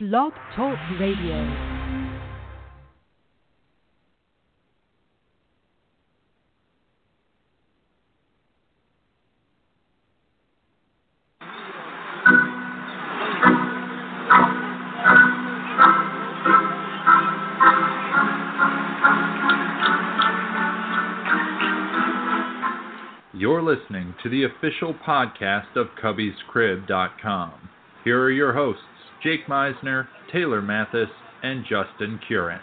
Blog Talk Radio. You're listening to the official podcast of CubbiesCrib.com. Here are your hosts, Jake Meisner, Taylor Mathis, and Justin Curran.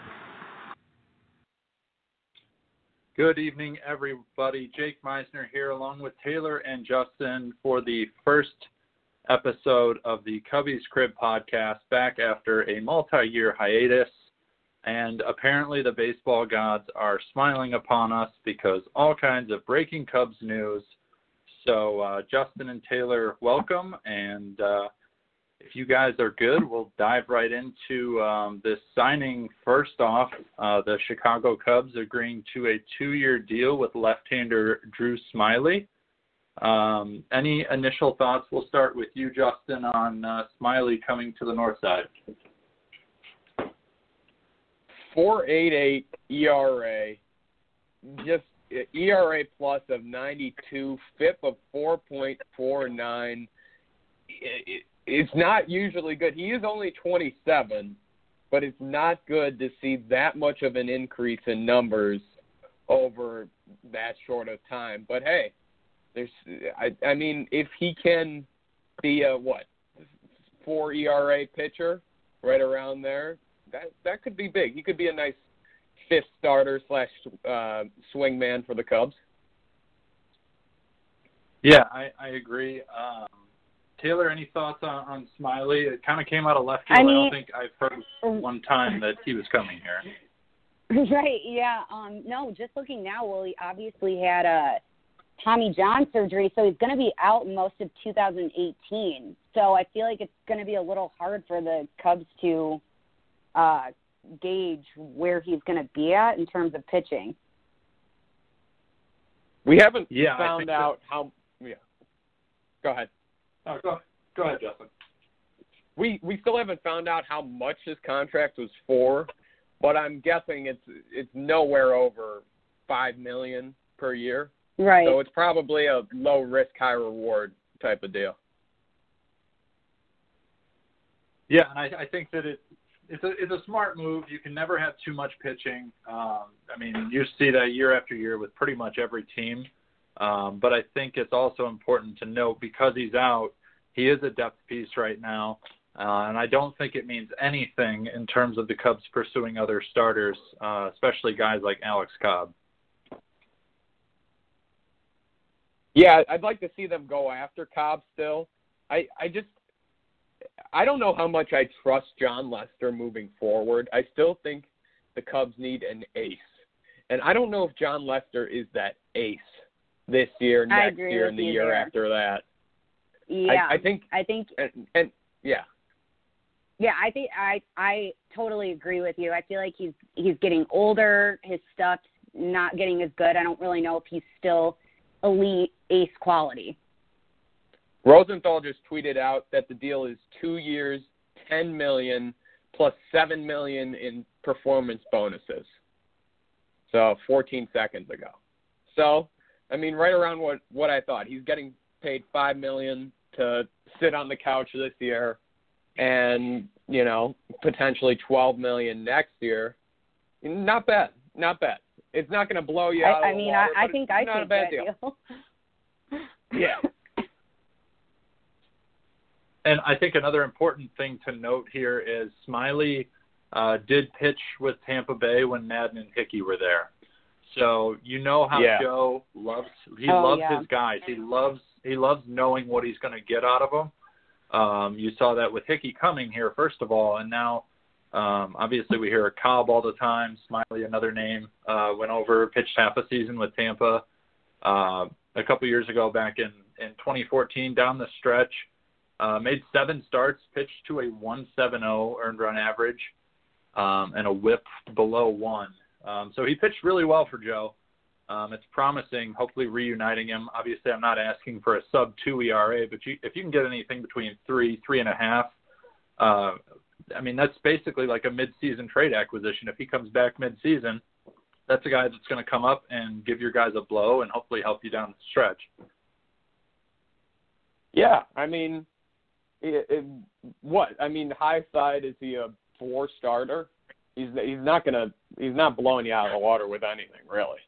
Good evening, everybody. Jake Meisner here, along with Taylor and Justin, for the first episode of the Cubbies Crib podcast, back after a multi year hiatus. And apparently, the baseball gods are smiling upon us because all kinds of breaking Cubs news. So, uh, Justin and Taylor, welcome. And uh, if you guys are good, we'll dive right into um, this signing. First off, uh, the Chicago Cubs agreeing to a two year deal with left hander Drew Smyly. Um, any initial thoughts? We'll start with you, Justin, on uh, Smyly coming to the north side. 488 ERA, just ERA plus of 92, FIP of 4.49. It's not usually good. He is only 27, but it's not good to see that much of an increase in numbers over that short of time. But hey, there's I I mean if he can be a what four ERA pitcher right around there, that that could be big. He could be a nice fifth starter slash uh, swing man for the Cubs. Yeah, I, I agree. Um, Taylor, any thoughts on, on Smyly? It kind of came out of left field. I, mean, I don't think I've heard one time that he was coming here. Right. Yeah. Um, no, just looking now. Well, he obviously had a Tommy John surgery, so he's going to be out most of 2018. So I feel like it's going to be a little hard for the Cubs to uh, gauge where he's going to be at in terms of pitching. We haven't yeah, found out so. how. Yeah. Go ahead. Oh, go, go ahead, Justin. We we still haven't found out how much his contract was for, but I'm guessing it's it's nowhere over five million per year. Right. So it's probably a low risk, high reward type of deal. Yeah, and I, I think that it it's a it's a smart move. You can never have too much pitching. Um, I mean, you see that year after year with pretty much every team. Um, but I think it's also important to note because he's out, he is a depth piece right now, uh, and I don't think it means anything in terms of the Cubs pursuing other starters, uh, especially guys like Alex Cobb. Yeah, I'd like to see them go after Cobb still. I I just I don't know how much I trust Jon Lester moving forward. I still think the Cubs need an ace. And I don't know if Jon Lester is that ace this year, next year, and the year there. after that. Yeah. I, I think I think and, and yeah. Yeah, I think I I totally agree with you. I feel like he's he's getting older, his stuff's not getting as good. I don't really know if he's still elite ace quality. Rosenthal just tweeted out that the deal is two years, ten million plus seven million in performance bonuses. So 14 seconds ago. So, I mean, right around what what I thought. He's getting paid five million to sit on the couch this year, and you know potentially 12 million next year. Not bad. Not bad. It's not going to blow you out. I, I mean, water, I, I think I not take a bad that deal. deal. yeah. And I think another important thing to note here is Smyly uh, did pitch with Tampa Bay when Maddon and Hickey were there. So you know how Yeah. Joe loves he Oh, loves yeah. his guys. He loves he loves knowing what he's going to get out of them. Um, you saw that with Hickey coming here first of all, and now um, obviously we hear Cobb all the time. Smyly, another name, uh, went over pitched half a season with Tampa uh, a couple years ago back in in 2014 down the stretch. Uh, made seven starts, pitched to a 170 earned run average, um, and a whip below one. Um, so he pitched really well for Joe. Um, it's promising, hopefully reuniting him. Obviously, I'm not asking for a sub two ERA, but you, if you can get anything between three, three and a half, uh, I mean, that's basically like a mid-season trade acquisition. If he comes back mid-season, that's a guy that's going to come up and give your guys a blow and hopefully help you down the stretch. Yeah, I mean, it, it, what? I mean, high side is he a four starter? He's he's not gonna he's not blowing you out of the water with anything really.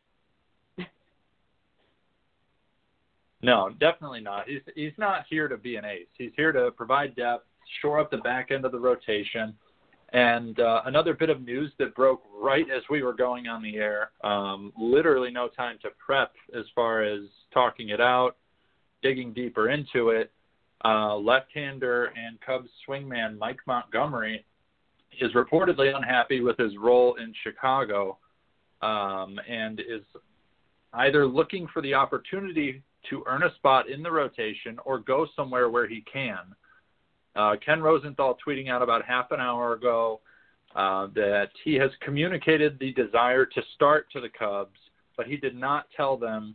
No, definitely not. He's he's not here to be an ace. He's here to provide depth, shore up the back end of the rotation. And uh, another bit of news that broke right as we were going on the air. Um, literally no time to prep as far as talking it out, digging deeper into it. Uh, left-hander and Cubs swingman Mike Montgomery is reportedly unhappy with his role in Chicago um, and is either looking for the opportunity to earn a spot in the rotation or go somewhere where he can. Uh, Ken Rosenthal tweeting out about half an hour ago uh, that he has communicated the desire to start to the Cubs, but he did not tell them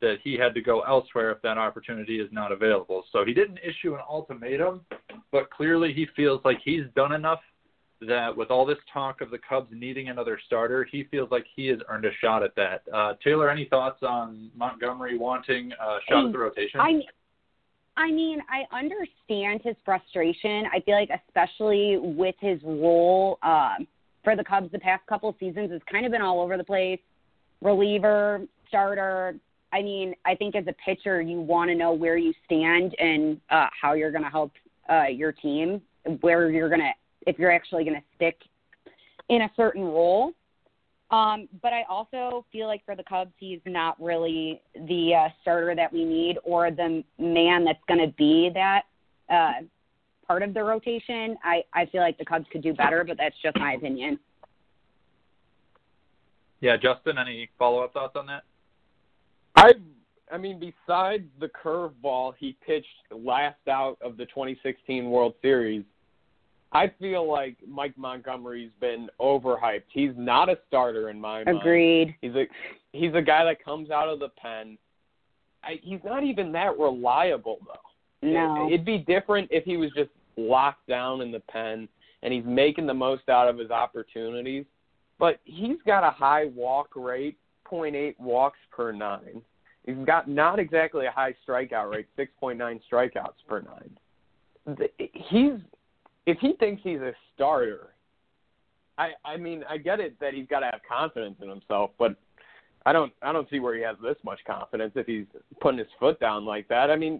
that he had to go elsewhere if that opportunity is not available. So he didn't issue an ultimatum, but clearly he feels like he's done enough that with all this talk of the Cubs needing another starter, he feels like he has earned a shot at that. Uh, Taylor, any thoughts on Montgomery wanting a shot at the rotation? I, mean I mean, I understand his frustration. I feel like, especially with his role um, for the Cubs the past couple seasons, has kind of been all over the place. Reliever, starter. I mean, I think as a pitcher, you want to know where you stand and uh, how you're going to help uh, your team, where you're going to if you're actually going to stick in a certain role. Um, but I also feel like for the Cubs, he's not really the uh, starter that we need or the man that's going to be that uh, part of the rotation. I, I feel like the Cubs could do better, but that's just my opinion. Yeah, Justin, any follow up thoughts on that? I I mean, besides the curveball he pitched last out of the 2016 World Series, I feel like Mike Montgomery's been overhyped. He's not a starter in my mind. Agreed. He's a he's a guy that comes out of the pen. I, he's not even that reliable though. No. It, it'd be different if he was just locked down in the pen and he's making the most out of his opportunities. But he's got a high walk rate, 0.8 walks per nine. He's got not exactly a high strikeout rate, 6.9 strikeouts per nine. He's if he thinks he's a starter, I I mean I get it that he's got to have confidence in himself, but I don't I don't see where he has this much confidence if he's putting his foot down like that. I mean,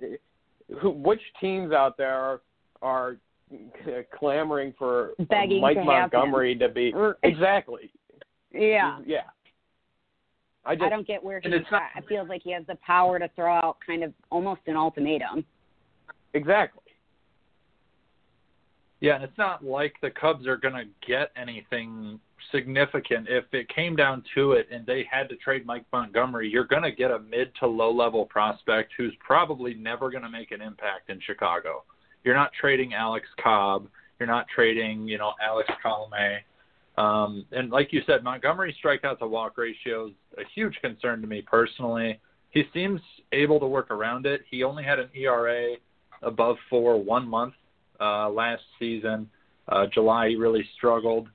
who which teams out there are, are clamoring for Begging Mike to Montgomery to be exactly? Yeah. Yeah. I, just, I don't get where he. not, I feel like he has the power to throw out kind of almost an ultimatum. Exactly. Yeah, and it's not like the Cubs are going to get anything significant. If it came down to it and they had to trade Mike Montgomery, you're going to get a mid to low level prospect who's probably never going to make an impact in Chicago. You're not trading Alex Cobb. You're not trading, you know, Alex Colome. Um, and like you said, Montgomery's strikeout to walk ratio is a huge concern to me personally. He seems able to work around it. He only had an ERA above four one month uh, last season. Uh, July, he really struggled.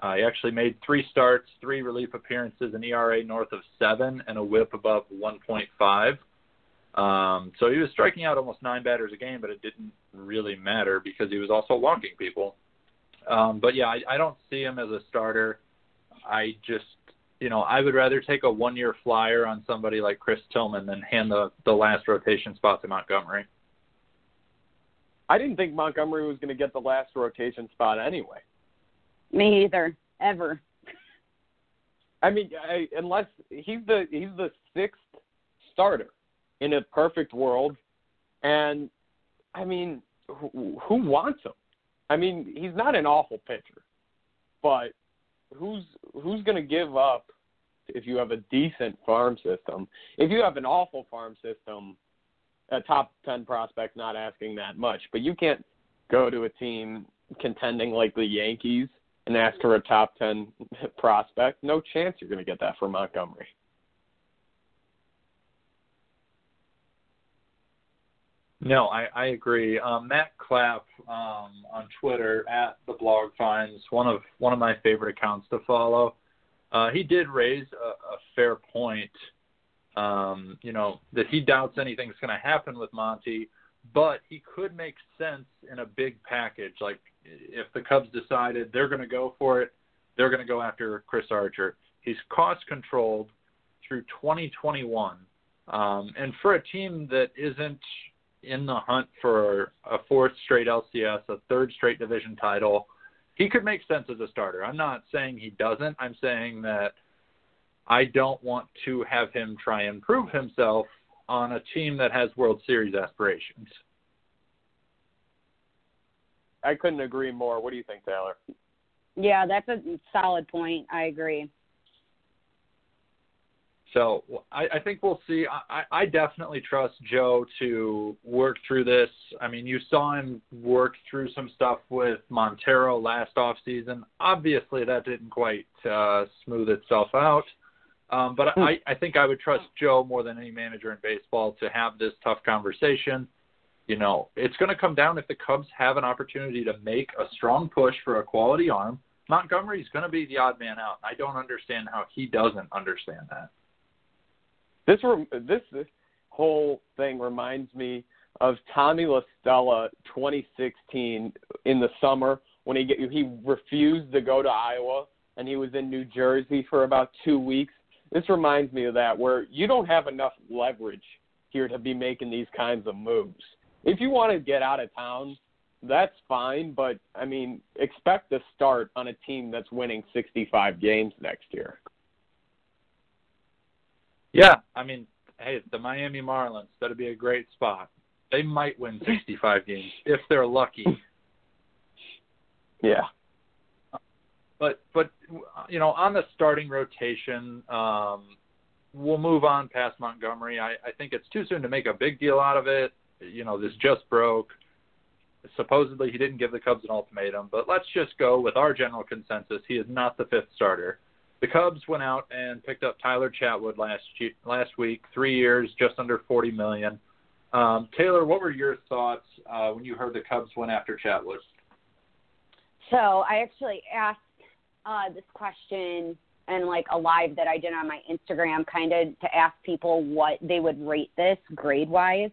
Uh, he actually made three starts, three relief appearances, an ERA north of seven, and a WHIP above 1.5. Um, so he was striking out almost nine batters a game, but it didn't really matter because he was also walking people. Um, but yeah, I, I don't see him as a starter. I just, you know, I would rather take a one-year flyer on somebody like Chris Tillman than hand the the last rotation spot to Montgomery. I didn't think Montgomery was going to get the last rotation spot anyway. Me either, ever. I mean, I, unless he's the he's the sixth starter in a perfect world, and I mean, who, who wants him? I mean, he's not an awful pitcher, but who's who's going to give up if you have a decent farm system? If you have an awful farm system, a top 10 prospect not asking that much, but you can't go to a team contending like the Yankees and ask for a top 10 prospect. No chance you're going to get that from Montgomery. No, I, I agree. Um, Matt Clapp um, on Twitter at the blog finds one of one of my favorite accounts to follow. Uh, he did raise a, a fair point. Um, you know that he doubts anything's going to happen with Monty, but he could make sense in a big package. Like if the Cubs decided they're going to go for it, they're going to go after Chris Archer. He's cost controlled through 2021, um, and for a team that isn't in the hunt for a fourth straight LCS, a third straight division title, he could make sense as a starter. I'm not saying he doesn't. I'm saying that I don't want to have him try and prove himself on a team that has World Series aspirations. I couldn't agree more. What do you think, Taylor? Yeah, that's a solid point. I agree. So I, I think we'll see. I, I definitely trust Joe to work through this. I mean, you saw him work through some stuff with Montero last off season. Obviously, that didn't quite uh, smooth itself out. Um, but I, I think I would trust Joe more than any manager in baseball to have this tough conversation. You know, it's going to come down if the Cubs have an opportunity to make a strong push for a quality arm. Montgomery's going to be the odd man out. I don't understand how he doesn't understand that. This this, this whole thing reminds me of Tommy La Stella 2016 in the summer when he he refused to go to Iowa and he was in New Jersey for about two weeks. This reminds me of that where you don't have enough leverage here to be making these kinds of moves. If you want to get out of town, that's fine, but I mean, expect to start on a team that's winning 65 games next year. Yeah, I mean, hey, the Miami Marlins, that'd be a great spot. They might win 65 games if they're lucky. Yeah. But but you know, on the starting rotation, um, we'll move on past Montgomery. I, I think it's too soon to make a big deal out of it. You know, this just broke. Supposedly he didn't give the Cubs an ultimatum, but let's just go with our general consensus. He is not the fifth starter. The Cubs went out and picked up Tyler Chatwood last last week, three years, just under forty million. Um, Taylor, what were your thoughts uh, when you heard the Cubs went after Chatwood? So I actually asked uh, this question and like a live that I did on my Instagram, kind of to ask people what they would rate this grade wise.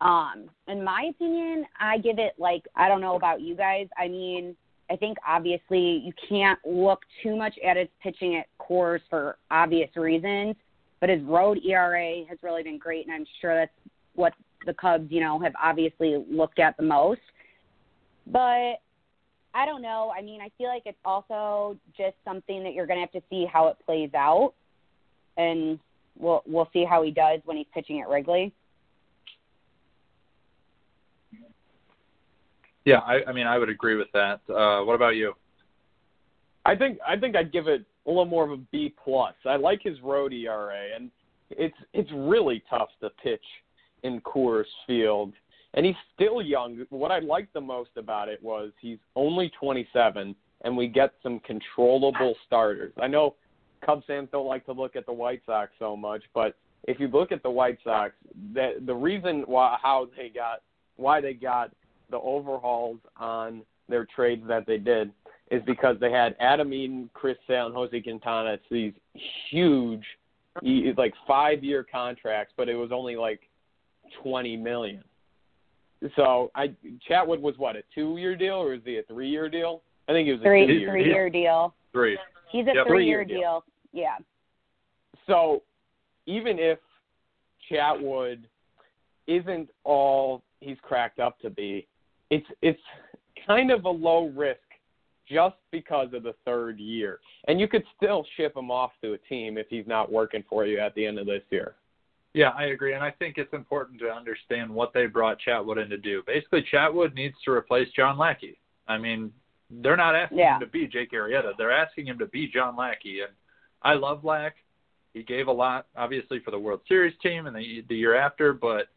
Um, in my opinion, I give it like I don't know about you guys. I mean, I think obviously you can't look too much at his pitching at Coors for obvious reasons, but his road ERA has really been great, and I'm sure that's what the Cubs, you know, have obviously looked at the most. But I don't know. I mean, I feel like it's also just something that you're going to have to see how it plays out, and we'll we'll see how he does when he's pitching at Wrigley. Yeah, I, I mean, I would agree with that. Uh, what about you? I think I think I'd give it a little more of a B plus. I like his road ERA, and it's it's really tough to pitch in Coors Field, and he's still young. What I liked the most about it was he's only 27, and we get some controllable starters. I know Cubs fans don't like to look at the White Sox so much, but if you look at the White Sox, the the reason why how they got why they got the overhauls on their trades that they did is because they had Adam Eaton, Chris Sale, and Jose Quintana. It's these huge, like five year contracts, but it was only like twenty million. So I Chatwood was what a two year deal or is he a three year deal? I think it was a three two-year three deal. year deal. Three. He's a Yep. three year Three-year deal. Yeah. So even if Chatwood isn't all he's cracked up to be, it's it's kind of a low risk just because of the third year. And you could still ship him off to a team if he's not working for you at the end of this year. Yeah, I agree, and I think it's important to understand what they brought Chatwood in to do. Basically, Chatwood needs to replace John Lackey. I mean, they're not asking Yeah. him to be Jake Arrieta; they're asking him to be John Lackey. And I love Lack. He gave a lot, obviously, for the World Series team and the the year after. But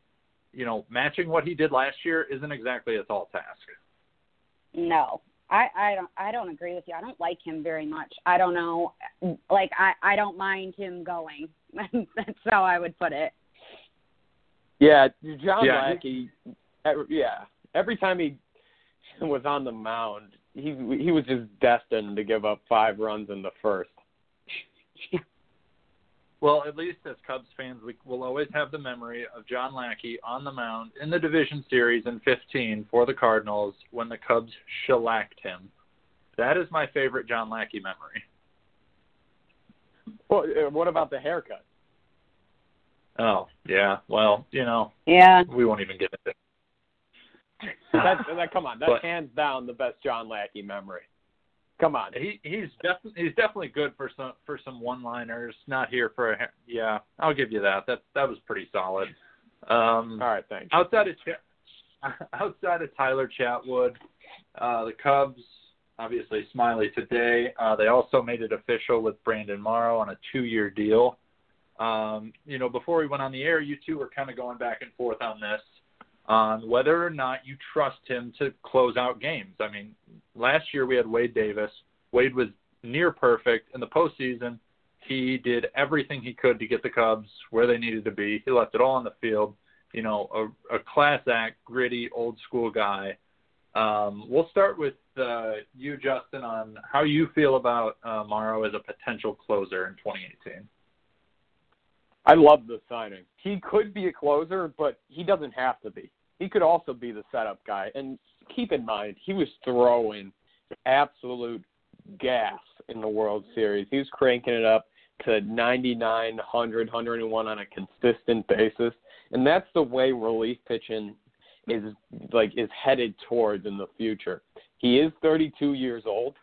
you know, matching what he did last year isn't exactly a tall task. No. I, I don't I don't agree with you. I don't like him very much. I don't know like I, I don't mind him going. That's how I would put it. Yeah, John Yeah. Lackey. ev- Yeah, every time he was on the mound, he he was just destined to give up five runs in the first. Well, at least as Cubs fans, we will always have the memory of John Lackey on the mound in the division series in 15 for the Cardinals when the Cubs shellacked him. That is my favorite John Lackey memory. Well, uh, what about the haircut? Oh, yeah. Well, you know, Yeah. we won't even get into it. That, that come on, that's But- hands down the best John Lackey memory. Come on. He he's definitely he's definitely good for some for some one-liners. Not here for a yeah. I'll give you that. That that was pretty solid. Um, All right, thanks. outside of Ch- outside of Tyler Chatwood, uh, the Cubs obviously Smyly today. Uh, they also made it official with Brandon Morrow on a two-year deal. Um, you know, before we went on the air, you two were kind of going back and forth on this on whether or not you trust him to close out games. I mean, last year we had Wade Davis. Wade was near perfect in the postseason. He did everything he could to get the Cubs where they needed to be. He left it all on the field. You know, a, a class act, gritty, old school guy. Um, we'll start with uh, you, Justin, on how you feel about uh, Morrow as a potential closer in 2018. I love the signing. He could be a closer, but he doesn't have to be. He could also be the setup guy. And keep in mind, he was throwing absolute gas in the World Series. He was cranking it up to 99, 100, 101 on a consistent basis. And that's the way relief pitching is like is headed towards in the future. He is 32 years old,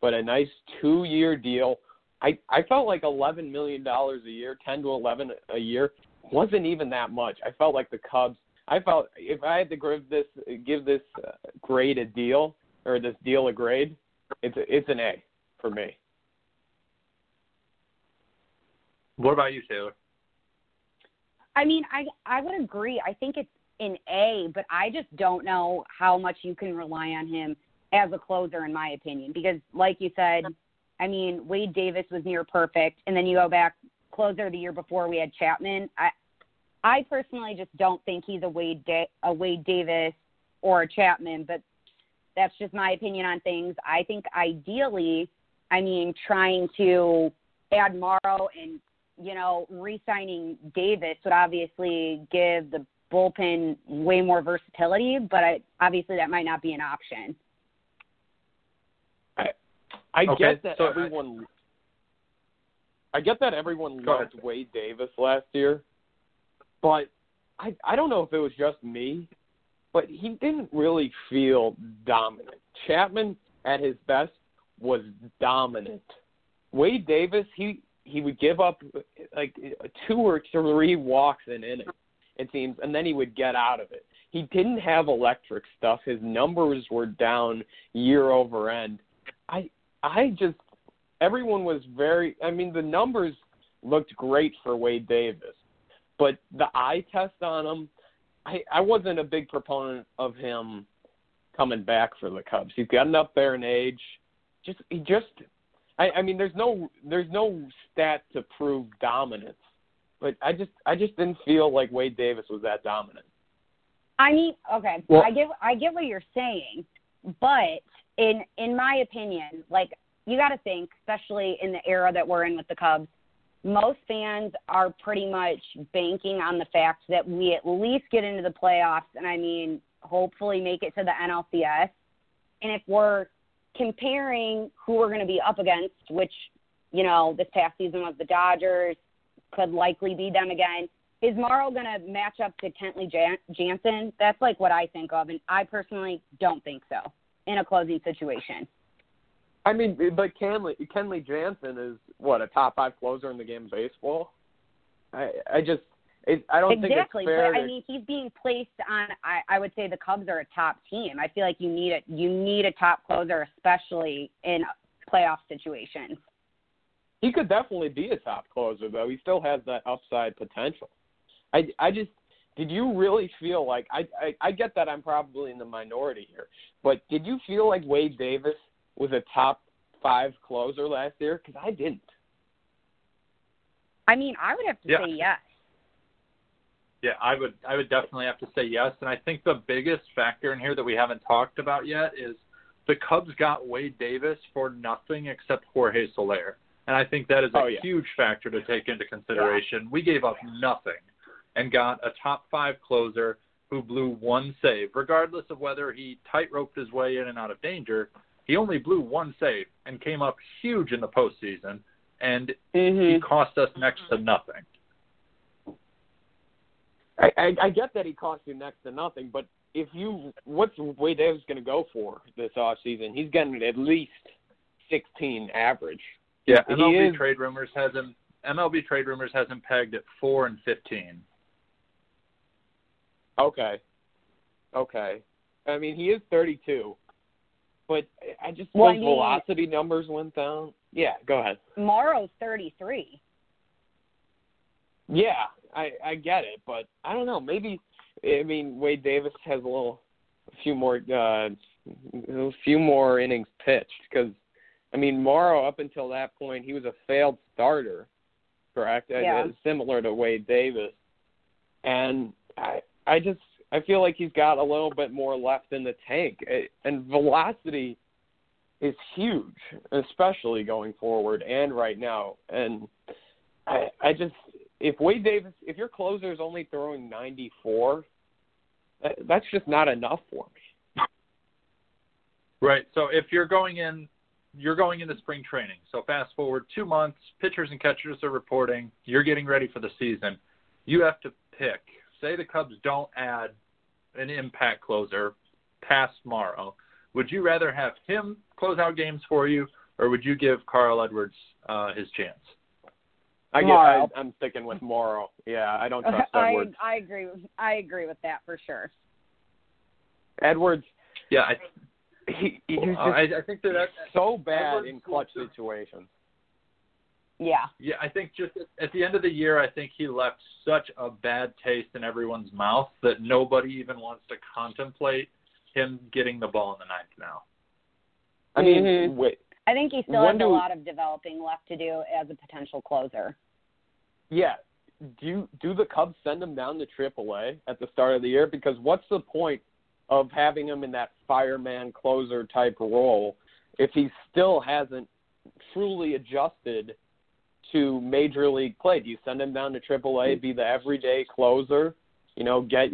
but a nice 2-year deal I I felt like eleven million dollars a year, ten to eleven a year, wasn't even that much. I felt like the Cubs. I felt if I had to give this give this uh, grade a deal or this deal a grade, it's a, it's an A for me. What about you, Taylor? I mean, I I would agree. I think it's an A, but I just don't know how much you can rely on him as a closer, in my opinion. Because, like you said, I mean, Wade Davis was near perfect, and then you go back closer the year before we had Chapman. I I personally just don't think he's a Wade da- a Wade Davis or a Chapman, but that's just my opinion on things. I think ideally, I mean, trying to add Morrow and you know, re-signing Davis would obviously give the bullpen way more versatility, but I, obviously that might not be an option. I Okay, get that so I- everyone. I get that everyone Go loved Wade Davis last year, but I I don't know if it was just me, but he didn't really feel dominant. Chapman at his best was dominant. Wade Davis, he he would give up like two or three walks an inning, it seems, and then he would get out of it. He didn't have electric stuff. His numbers were down year over end. I I just everyone was very I mean the numbers looked great for Wade Davis. But the eye test on him, I I wasn't a big proponent of him coming back for the Cubs. He's gotten up there in age. Just he just I, I mean there's no there's no stat to prove dominance. But I just I just didn't feel like Wade Davis was that dominant. I mean, okay, Well- I get I get what you're saying, but in in my opinion, like you got to think, especially in the era that we're in with the Cubs, most fans are pretty much banking on the fact that we at least get into the playoffs, and I mean, hopefully make it to the NLCS. And if we're comparing who we're going to be up against, which you know this past season was the Dodgers, could likely be them again. Is Morrow going to match up to Kenley Jan- Jansen? That's like what I think of, and I personally don't think so in a closing situation. I mean, but Kenley Kenley Jansen is what a top five closer in the game of baseball. I I just it, I don't exactly, think it's fair. but I mean, he's being placed on. I, I would say the Cubs are a top team. I feel like you need a you need a top closer, especially in playoff situations. He could definitely be a top closer though. He still has that upside potential. I I just did you really feel like I, I I get that I'm probably in the minority here, but did you feel like Wade Davis was a top five closer last year? Because I didn't. I mean, I would have to Yeah. say yes. Yeah, I would I would definitely have to say yes. And I think the biggest factor in here that we haven't talked about yet is the Cubs got Wade Davis for nothing except Jorge Soler. And I think that is a Oh, yeah. huge factor to take into consideration. We gave up nothing and got a top five closer who blew one save, regardless of whether he tight-roped his way in and out of danger. He only blew one save and came up huge in the postseason, and Mm-hmm. he cost us next to nothing. I, I, I get that he cost you next to nothing, but if you, what's Wade Davis going to go for this off season? He's getting at least 16 average. Yeah, He MLB is- trade rumors has him. MLB trade rumors has him pegged at four and fifteen. Okay. Okay. I mean, he is 32, but I just Well, those he- velocity numbers went down. Yeah, go ahead. Morrow's 33. Yeah, I I get it, but I don't know. Maybe I mean Wade Davis has a little, a few more, uh, a few more innings pitched because I mean Morrow up until that point he was a failed starter, correct? Uh, Yeah. Similar to Wade Davis, and I I just I feel like he's got a little bit more left in the tank, and velocity is huge, especially going forward and right now. And I I just if Wade Davis, if your closer is only throwing 94, that, that's just not enough for me. Right. So if you're going in, you're going into spring training. So fast forward two months, pitchers and catchers are reporting. You're getting ready for the season. You have to pick. Say the Cubs don't add an impact closer past Morrow. Would you rather have him close out games for you, or would you give Carl Edwards uh, his chance? I get, I, Morrow. I'm sticking with Morrow. Yeah, I don't trust Edwards. I agree. I agree with that for sure. Edwards, Yeah, I, he, he's just I, I think that, that so bad in clutch situations. Yeah. Yeah, I think just at- at the end of the year, I think he left such a bad taste in everyone's mouth that nobody even wants to contemplate him getting the ball in the ninth now. I mean, Mhm. wait, I think he still When has a lot of developing left to do as a potential closer. yeah. Do you, do the Cubs send him down to AAA at the start of the year? Because what's the point of having him in that fireman closer type role if he still hasn't truly adjusted to major league play? Do you send him down to AAA, be the everyday closer, you know, get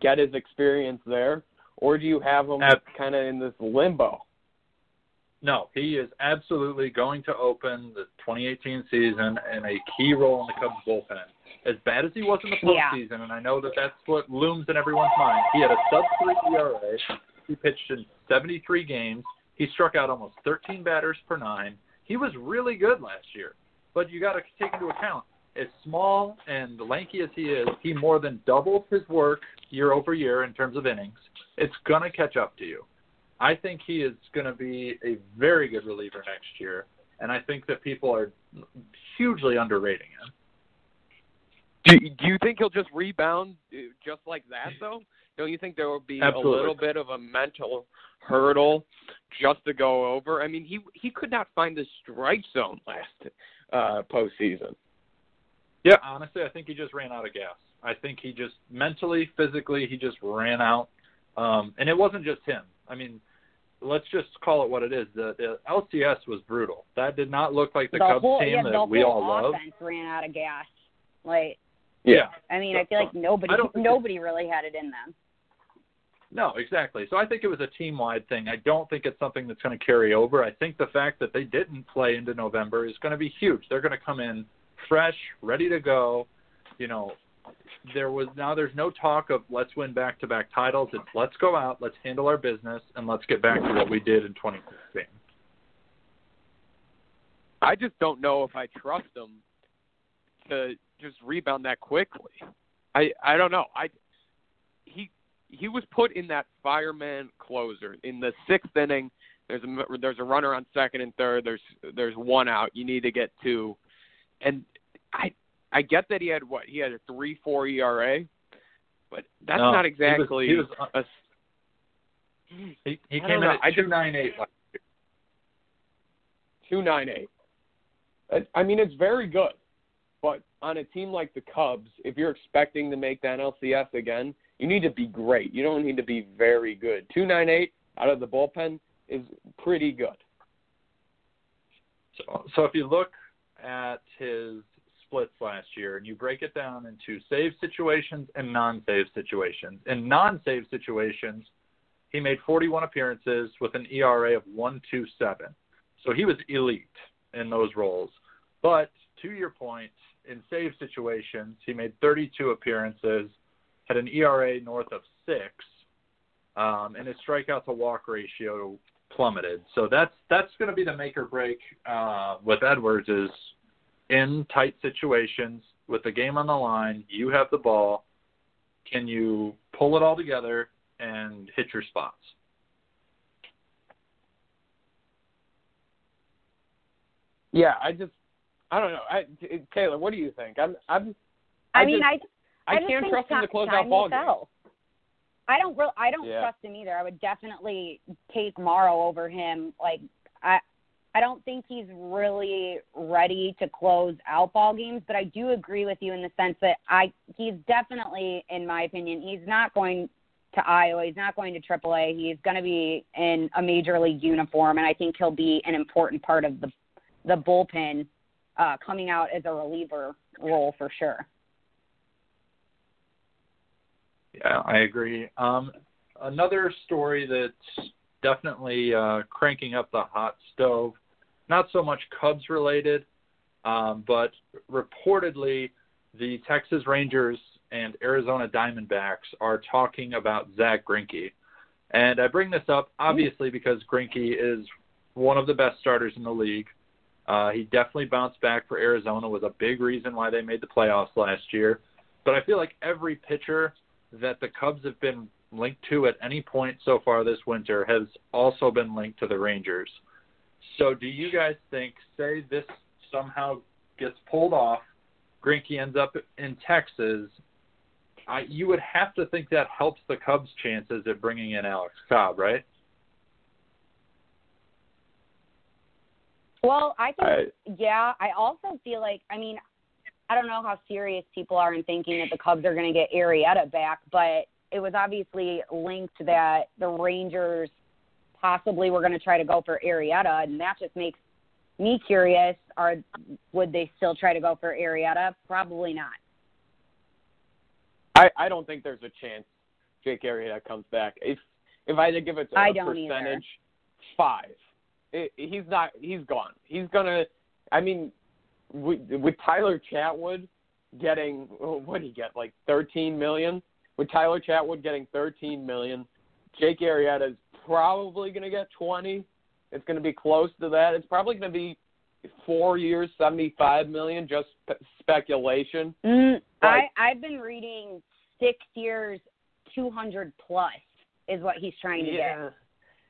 get his experience there, or do you have him Ab- kind of in this limbo? No, he is absolutely going to open the 2018 season in a key role in the Cubs bullpen. As bad as he was in the Yeah. postseason, and I know that that's what looms in everyone's mind. He had a sub three ERA. He pitched in 73 games. He struck out almost 13 batters per nine. He was really good last year. But you got to take into account, as small and lanky as he is, he more than doubled his work year over year in terms of innings. It's going to catch up to you. I think he is going to be a very good reliever next year, and I think that people are hugely underrating him. Do, do you think he'll just rebound uh, just like that, though? Don't you think there will be Absolutely. a little bit of a mental hurdle just to go over? I mean, he he could not find the strike zone last uh, postseason. Yeah, honestly, I think he just ran out of gas. I think he just mentally, physically, he just ran out. Um, and it wasn't just him. I mean, let's just call it what it is. The, the LCS was brutal. That did not look like the, the Cubs whole team yeah, that the we whole all love. offense ran out of gas. Like Yeah. I mean, I feel like nobody I don't nobody really had it in them. No, exactly. So I think it was a team wide thing. I don't think it's something that's going to carry over. I think the fact that they didn't play into November is going to be huge. They're going to come in fresh, ready to go. You know, there was now there's no talk of let's win back to back titles. It's let's go out, let's handle our business, and let's get back to what we did in 2016. I just don't know if I trust him to just rebound that quickly. I I don't know. I he he was put in that fireman closer in the sixth inning. There's a there's a runner on second and third. There's there's one out. You need to get two, and I I get that he had what he had a three four ERA, but that's No, not he was- exactly he was, a. He, he came in know. at 298 last year. two nine eight. I mean, it's very good, on a team like the Cubs, if you're expecting to make the NLCS again, you need to be great. You don't need to be very good. 298 out of the bullpen is pretty good. So, so if you look at his splits last year and you break it down into save situations and non-save situations, in non-save situations, he made 41 appearances with an ERA of 1.27. So he was elite in those roles. But to your point, in save situations, he made 32 appearances, had an ERA north of six, um, and his strikeout to walk ratio plummeted. So that's that's going to be the make or break uh, with Edwards is in tight situations with the game on the line. You have the ball. Can you pull it all together and hit your spots? Yeah, I just I don't know. I, Taylor, what do you think? I'm I'm I, I mean, just, I I, I can't trust him to close out ball games. I don't real I don't Yeah. trust him either. I would definitely take Morrow over him. Like I I don't think he's really ready to close out ball games, but I do agree with you in the sense that I he's definitely, in my opinion, he's not going to Iowa. He's not going to AAA. He's going to be in a major league uniform, and I think he'll be an important part of the the bullpen uh, coming out as a reliever role for sure. Yeah, I agree. Um, another story that's definitely uh, cranking up the hot stove, not so much Cubs related, um, but reportedly the Texas Rangers and Arizona Diamondbacks are talking about Zack Greinke. And I bring this up obviously because Greinke is one of the best starters in the league. Uh, he definitely bounced back for Arizona, was a big reason why they made the playoffs last year. But I feel like every pitcher that the Cubs have been linked to at any point so far this winter has also been linked to the Rangers. So do you guys think, say this somehow gets pulled off, Greinke ends up in Texas, I, you would have to think that helps the Cubs' chances at bringing in Alex Cobb, right? Well, I think I, Yeah, I also feel like I mean, I don't know how serious people are in thinking that the Cubs are going to get Arrieta back, but it was obviously linked that the Rangers possibly were going to try to go for Arrieta, and that just makes me curious. Are would they still try to go for Arrieta? Probably not. I I don't think there's a chance Jake Arrieta comes back. If if I had to give it a I don't either. percentage, five. It, he's not. He's gone. He's gonna. I mean, with, with Tyler Chatwood getting what did he get like 13 million? With Tyler Chatwood getting 13 million, Jake Arrieta is probably going to get 20. It's going to be close to that. It's probably going to be four years, 75 million. Just spe- speculation. Mm, But- I I've been reading six years, two hundred plus is what he's trying to get.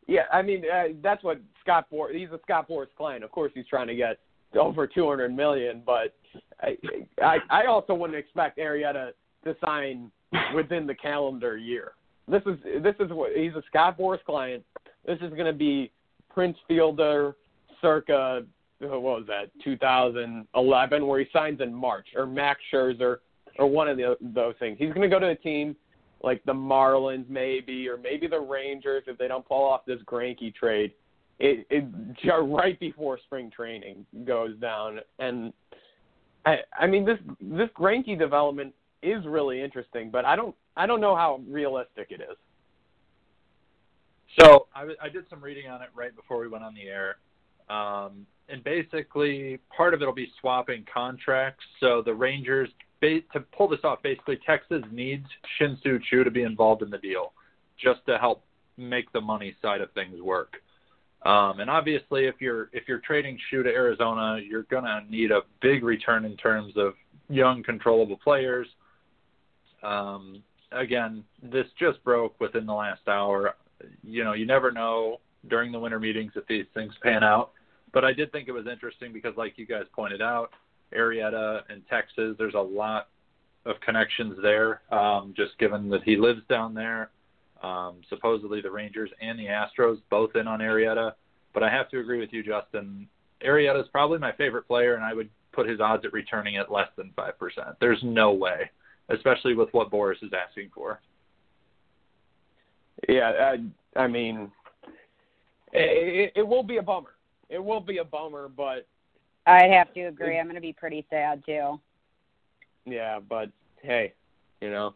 Yeah. I mean, uh, that's what Scott Boras. He's a Scott Boras client. Of course, he's trying to get over 200 million. But I, I, I also wouldn't expect Arrieta to sign within the calendar year. This is this is what he's a Scott Boras client. This is going to be Prince Fielder, circa what was that 2011, where he signs in March, or Max Scherzer, or one of the, those things. He's going to go to a team like the Marlins, maybe, or maybe the Rangers if they don't pull off this Greinke trade. It, it right before spring training goes down, and I, I mean this this Greinke development is really interesting, but I don't I don't know how realistic it is. So I did some reading on it right before we went on the air. Um, and basically, part of it will be swapping contracts. So the Rangers, to pull this off, basically, Texas needs Shin-Soo Choo to be involved in the deal just to help make the money side of things work. Um, and obviously, if you're if you're trading Choo to Arizona, you're gonna need a big return in terms of young, controllable players. Um, again, this just broke within the last hour. You know, you never know during the winter meetings if these things pan out. But I did think it was interesting because, like you guys pointed out, Arrieta and Texas, there's a lot of connections there. Um, just given that he lives down there, um, supposedly the Rangers and the Astros both in on Arrieta. But I have to agree with you, Justin. Arrieta is probably my favorite player, and I would put his odds at returning at less than 5%. There's no way, especially with what Boras is asking for. Yeah, I, I mean, it, it will be a bummer. It will be a bummer, but I'd have to agree. I'm going to be pretty sad too. Yeah, but hey, you know,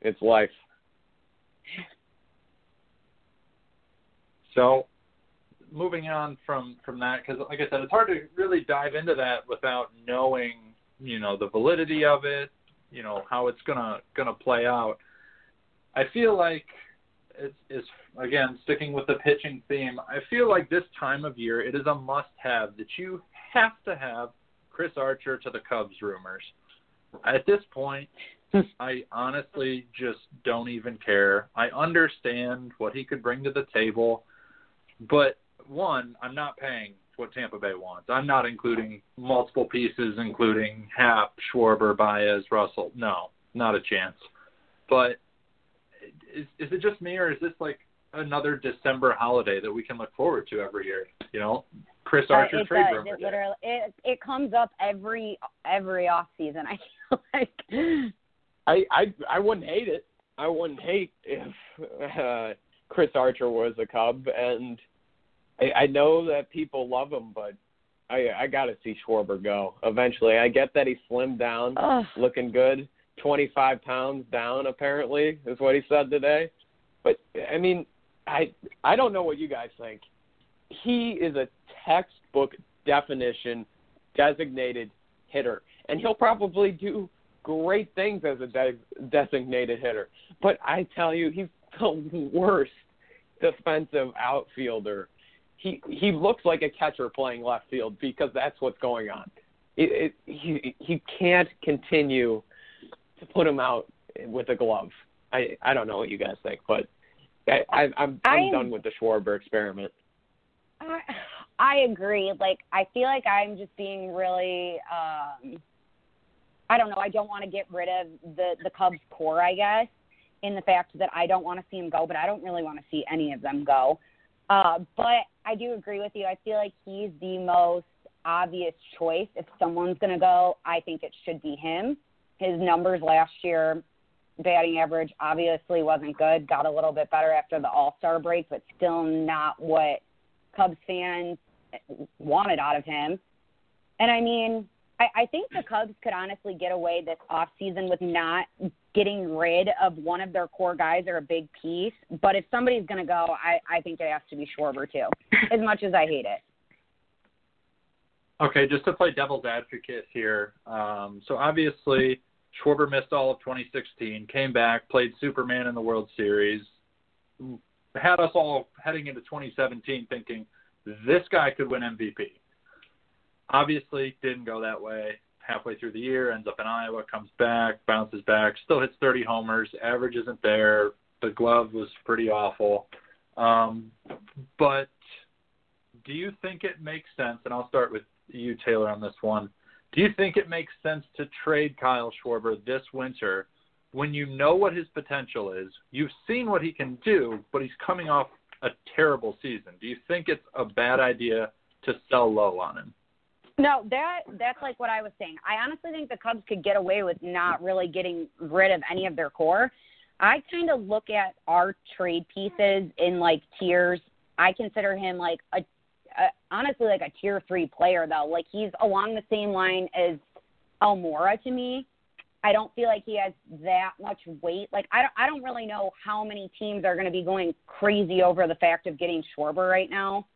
it's life. So, moving on from from that, because like I said, it's hard to really dive into that without knowing, you know, the validity of it, you know, how it's gonna gonna play out. I feel like it's, it's again sticking with the pitching theme. I feel like this time of year it is a must-have that you have to have Chris Archer to the Cubs rumors. At this point, I honestly just don't even care. I understand what he could bring to the table, but one, I'm not paying what Tampa Bay wants. I'm not including multiple pieces, including Happ, Schwarber, Baez, Russell. No, not a chance. But is is it just me, or is this like another December holiday that we can look forward to every year? You know, Chris Archer uh, trade does. It literally it it comes up every every off season. I feel like. I I I wouldn't hate it. I wouldn't hate if uh, Chris Archer was a Cub, and I, I know that people love him, but I I got to see Schwarber go eventually. I get that he slimmed down, Ugh. looking good, 25 pounds down apparently is what he said today. But I mean, I I don't know what you guys think. He is a textbook definition designated hitter, and he'll probably do great things as a de- designated hitter. But I tell you, he's the worst defensive outfielder. He he looks like a catcher playing left field because that's what's going on. It, it, he he can't continue to put him out with a glove. I I don't know what you guys think, but I, I I'm I'm, I'm done with the Schwarber experiment. I I agree. Like I feel like I'm just being really um I don't know, I don't want to get rid of the the Cubs core, I guess, in the fact that I don't want to see him go, but I don't really want to see any of them go. Uh, but I do agree with you. I feel like he's the most obvious choice. If someone's going to go, I think it should be him. His numbers last year, batting average obviously wasn't good. Got a little bit better after the All Star break, but still not what Cubs fans wanted out of him. And I mean, I, I think the Cubs could honestly get away this off season with not getting rid of one of their core guys or a big piece. But if somebody's going to go, I, I think it has to be Schwarber too, as much as I hate it. Okay, just to play devil's advocate here. Um, so obviously, Schwarber missed all of 2016, came back, played Superman in the World Series, had us all heading into 2017 thinking this guy could win MVP. Obviously, didn't go that way. Halfway through the year, ends up in Iowa, comes back, bounces back, still hits 30 homers. Average isn't there. The glove was pretty awful. Um, but do you think it makes sense? And I'll start with you, Taylor, on this one. Do you think it makes sense to trade Kyle Schwarber this winter when you know what his potential is? You've seen what he can do, but he's coming off a terrible season. Do you think it's a bad idea to sell low on him? No, that that's like what I was saying. I honestly think the Cubs could get away with not really getting rid of any of their core. I kind of look at our trade pieces in like tiers. I consider him like a, a honestly like a tier three player though. Like he's along the same line as Almora to me. I don't feel like he has that much weight. Like I don't, I don't really know how many teams are going to be going crazy over the fact of getting Schwarber right now.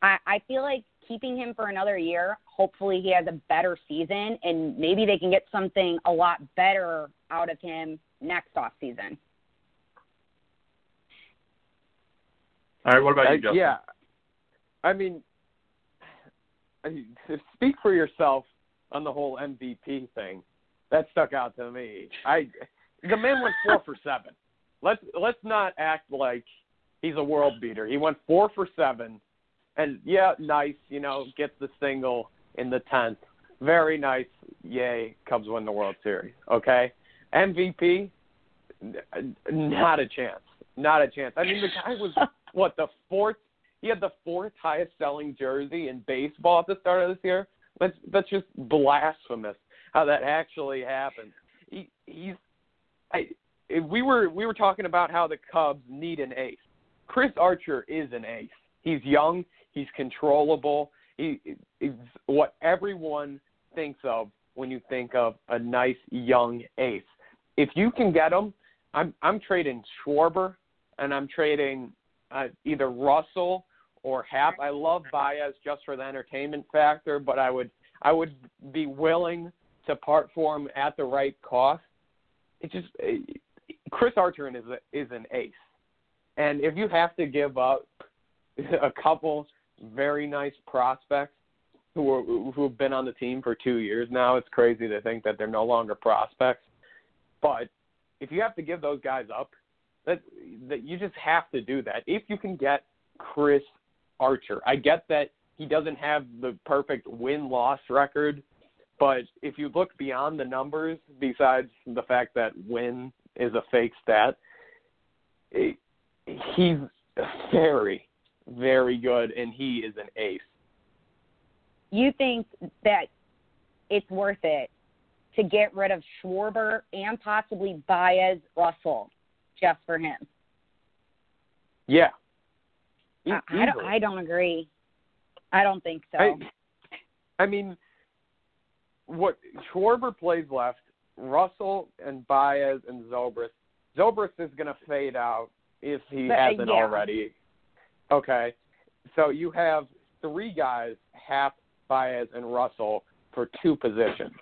I, I feel like keeping him for another year. Hopefully, he has a better season, and maybe they can get something a lot better out of him next off season. All right, what about you, Justin? yeah, I mean, speak for yourself on the whole MVP thing. That stuck out to me. I the man went four for seven. Let's let's not act like he's a world beater. He went four for seven and yeah, nice. You know, gets the single in the tenth. Very nice. Yay, Cubs win the World Series. Okay, MVP, not a chance. Not a chance. I mean, the guy was what the fourth. He had the fourth highest selling jersey in baseball at the start of this year That's that's just blasphemous how that actually happened. He, he's I we were we were talking about how the Cubs need an ace. Chris Archer is an ace. He's young. He's controllable. He is what everyone thinks of when you think of a nice young ace. If you can get him, I'm I'm trading Schwarber and I'm trading uh, either Russell or Happ. I love Baez just for the entertainment factor, but I would I would be willing to part for him at the right cost. It just Chris Archer is a, is an ace, and if you have to give up a couple very nice prospects who are, who have been on the team for two years now, it's crazy to think that they're no longer prospects. But if you have to give those guys up, that that you just have to do that. If you can get Chris Archer, I get that he doesn't have the perfect win loss record, but if you look beyond the numbers, besides the fact that win is a fake stat, it, he's very, very good, and he is an ace. You think that it's worth it to get rid of Schwarber and possibly Baez Russell just for him? Yeah. I, I, don't, I don't agree. I don't think so. I, I mean, what Schwarber plays left, Russell and Baez and Zobrist. Zobrist is going to fade out if he but, uh, hasn't yeah. already. Okay, so you have three guys, Happ, Baez, and Russell for two positions.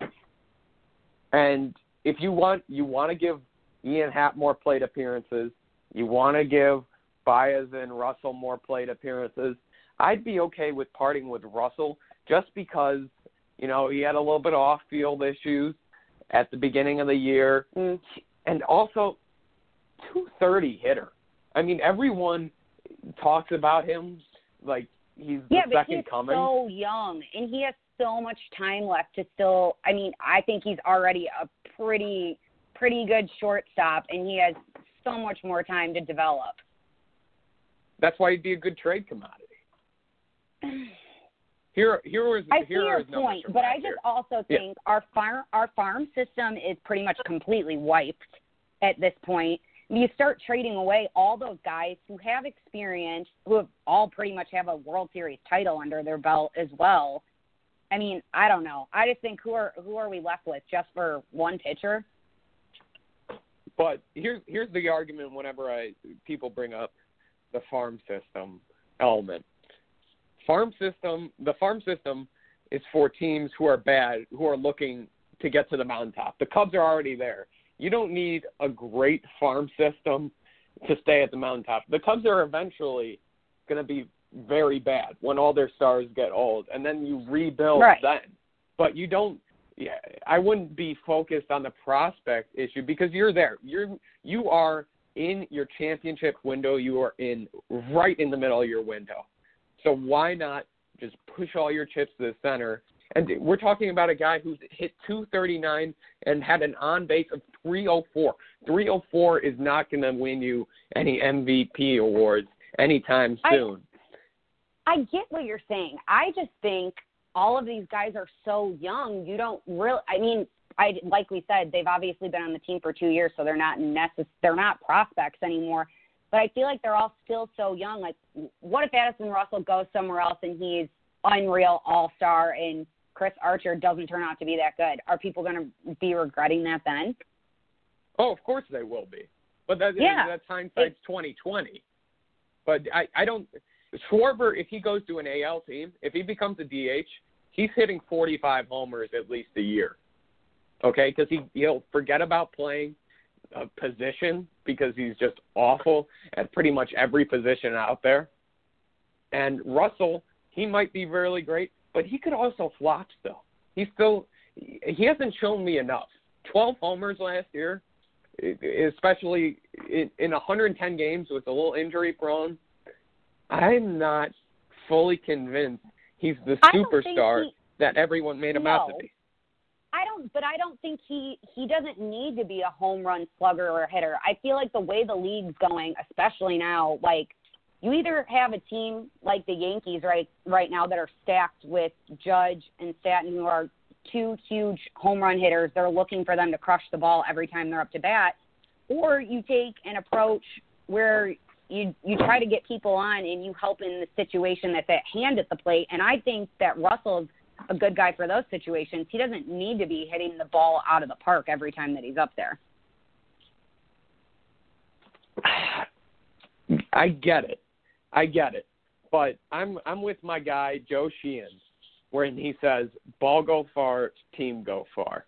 And if you want, you want to give Ian Happ more plate appearances. You want to give Baez and Russell more plate appearances. I'd be okay with parting with Russell just because you know he had a little bit of off-field issues at the beginning of the year, Mm. and also 230 hitter. I mean, everyone talks about him like he's the Yeah, but second he's coming. so young, and he has so much time left to still. I mean, I think he's already a pretty, pretty good shortstop, and he has so much more time to develop. That's why he'd be a good trade commodity. Here, here was I see your point, but I just year. also Yeah. think our farm our farm system is pretty much completely wiped at this point. You start trading away all those guys who have experience, who have all pretty much have a World Series title under their belt as well. I mean, I don't know. I just think who are who are we left with just for one pitcher? But here's here's the argument whenever I people bring up the farm system element. Farm system the farm system is for teams who are bad, who are looking to get to the mountaintop. The Cubs are already there. You don't need a great farm system to stay at the mountaintop. The Cubs are eventually going to be very bad when all their stars get old, and then you rebuild Right. then. But you don't. Yeah, I wouldn't be focused on the prospect issue because you're there. You're you are in your championship window. You are in right in the middle of your window. So why not just push all your chips to the center? And we're talking about a guy who's hit 239 and had an on base of 304. 304 is not going to win you any MVP awards anytime I- soon. I get what you're saying. I just think all of these guys are so young. You don't really. I mean, I like we said, they've obviously been on the team for two years, so they're not necess- They're not prospects anymore. But I feel like they're all still so young. Like, what if Addison Russell goes somewhere else and he's unreal all star, and Chris Archer doesn't turn out to be that good? Are people going to be regretting that then? Oh, of course they will be. But that, Yeah. that's hindsight's twenty twenty. But I, I don't. Schwarber, if he goes to an AL team, if he becomes a DH, he's hitting forty five homers at least a year. Okay, because he he'll forget about playing a position because he's just awful at pretty much every position out there. And Russell, he might be really great, but he could also flop still. He's still he hasn't shown me enough. Twelve homers last year especially in, in 110 games with a little injury prone, I'm not fully convinced he's the I don't think superstar he- that everyone made him out to be. I don't, but I don't think he he doesn't need to be a home run slugger or hitter. I feel like the way the league's going, especially now, like you either have a team like the Yankees right right now that are stacked with Judge and Stanton, who are two huge home run hitters. They're looking for them to crush the ball every time they're up to bat, or you take an approach where you you try to get people on and you help in the situation that's at hand at the plate. And I think that Russell's a good guy for those situations. He doesn't need to be hitting the ball out of the park every time that he's up there. I get it. I get it. But I'm I'm with my guy Joe Sheehan, wherein he says ball go far, team go far.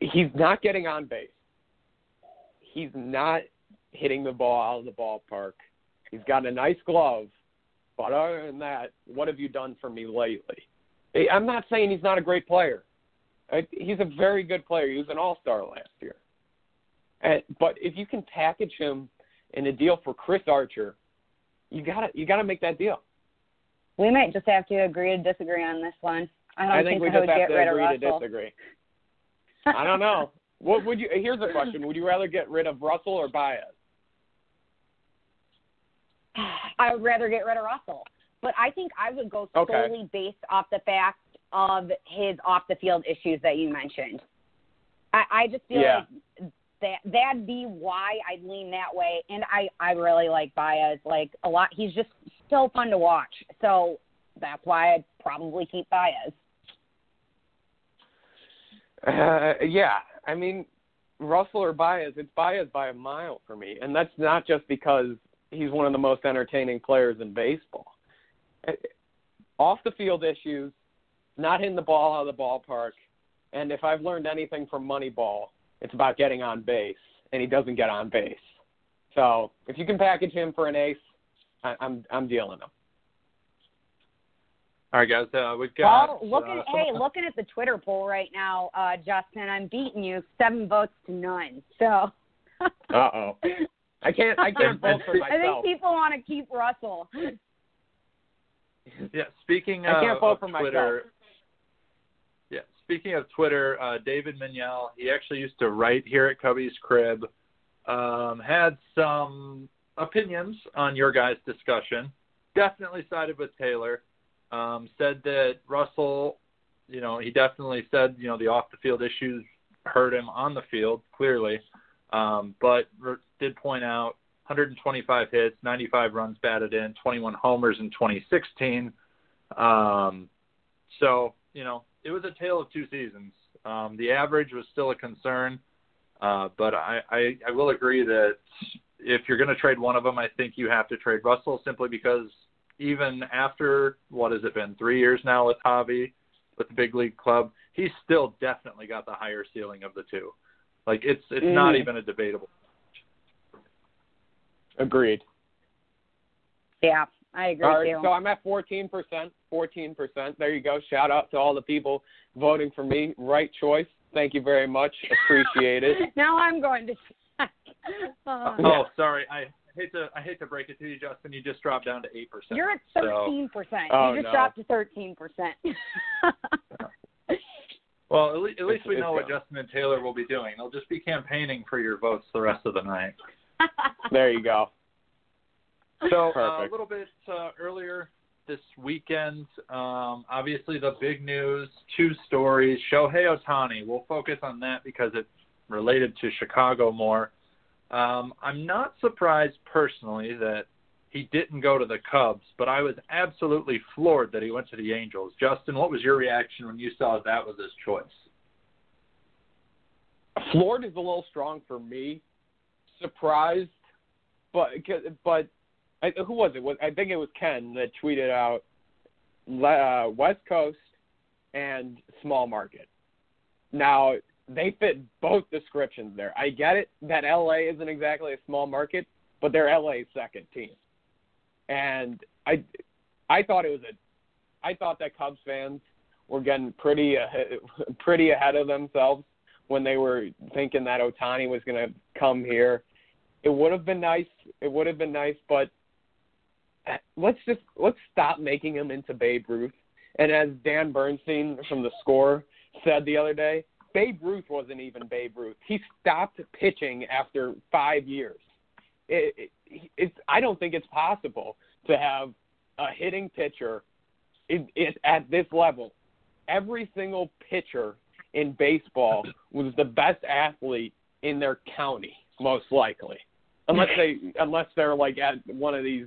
He's not getting on base. He's not hitting the ball out of the ballpark. He's got a nice glove, but other than that, what have you done for me lately? I'm not saying he's not a great player. He's a very good player. He was an All Star last year. And, but if you can package him in a deal for Chris Archer, you gotta you gotta make that deal. We might just have to agree to disagree on this one. I don't I think, think we I just have get to agree to disagree. I don't know. What would you? Here's a question: Would you rather get rid of Russell or Baez? I would rather get rid of Russell. But I think I would go Okay. solely based off the fact of his off the field issues that you mentioned. I, I just feel Yeah. like that that'd be why I'd lean that way. And I, I really like Baez. Like a lot he's just so fun to watch. So that's why I'd probably keep Baez. Uh, yeah, I mean Russell or Baez. It's Baez by a mile for me, and that's not just because he's one of the most entertaining players in baseball. Off the field issues, not hitting the ball out of the ballpark, and if I've learned anything from Moneyball, it's about getting on base, and he doesn't get on base. So if you can package him for an ace, I, I'm I'm dealing him. All right, guys. Uh, we've got. Well, looking uh, hey, looking at the Twitter poll right now, uh, Justin, I'm beating you seven votes to none. So Uh oh. I can't I can't vote for myself. I think people want to keep Russell. Yeah, speaking I can't of for Twitter, myself. Yeah, speaking of Twitter, uh, David Mignel, he actually used to write here at Cubbies Crib, um, had some opinions on your guys' discussion. Definitely sided with Taylor. Um, said that Russell, you know, he definitely said, you know, the off the field issues hurt him on the field, clearly. Um, but did point out 125 hits, 95 runs batted in, 21 homers in 2016. Um, so, you know, it was a tale of two seasons. Um, the average was still a concern, uh, but I, I, I will agree that if you're going to trade one of them, I think you have to trade Russell simply because even after, what has it been, three years now with Javi, with the big league club, he's still definitely got the higher ceiling of the two. Like it's it's not Mhm. even a debatable. Agreed. Yeah, I agree All right, too. so I'm at 14%. 14%. There you go. Shout out to all the people voting for me. Right choice. Thank you very much. Appreciate it. now I'm going to check. Uh, Oh, sorry. I hate to I hate to break it to you, Justin. You just dropped down to eight percent. You're at thirteen percent. Oh, you just no. dropped to thirteen percent. Well, at least, at least It's- we know what gone. Justin and Taylor will be doing. They'll just be campaigning for your votes the rest of the night. There you go. So uh, a little bit uh, earlier this weekend, um, obviously the big news, two stories. Shohei Ohtani. We'll focus on that because it's related to Chicago more. Um, I'm not surprised personally that he didn't go to the Cubs, but I was absolutely floored that he went to the Angels. Justin, what was your reaction when you saw that was his choice? Floored is a little strong for me. Surprised, but but I, who was it? I think it was Ken that tweeted out uh, West Coast and small market. Now they fit both descriptions there. I get it that LA isn't exactly a small market, but they're LA's second team, and I I thought it was a I thought that Cubs fans were getting pretty ahead, pretty ahead of themselves when they were thinking that Ohtani was going to come here. It would have been nice. It would have been nice, but uh, let's just let's stop making him into Babe Ruth. And as Dan Bernstein from the Score said the other day, Babe Ruth wasn't even Babe Ruth. He stopped pitching after five years. It, it, it's I don't think it's possible to have a hitting pitcher it, it, at this level. Every single pitcher in baseball was the best athlete in their county, most likely, unless they unless they're like at one of these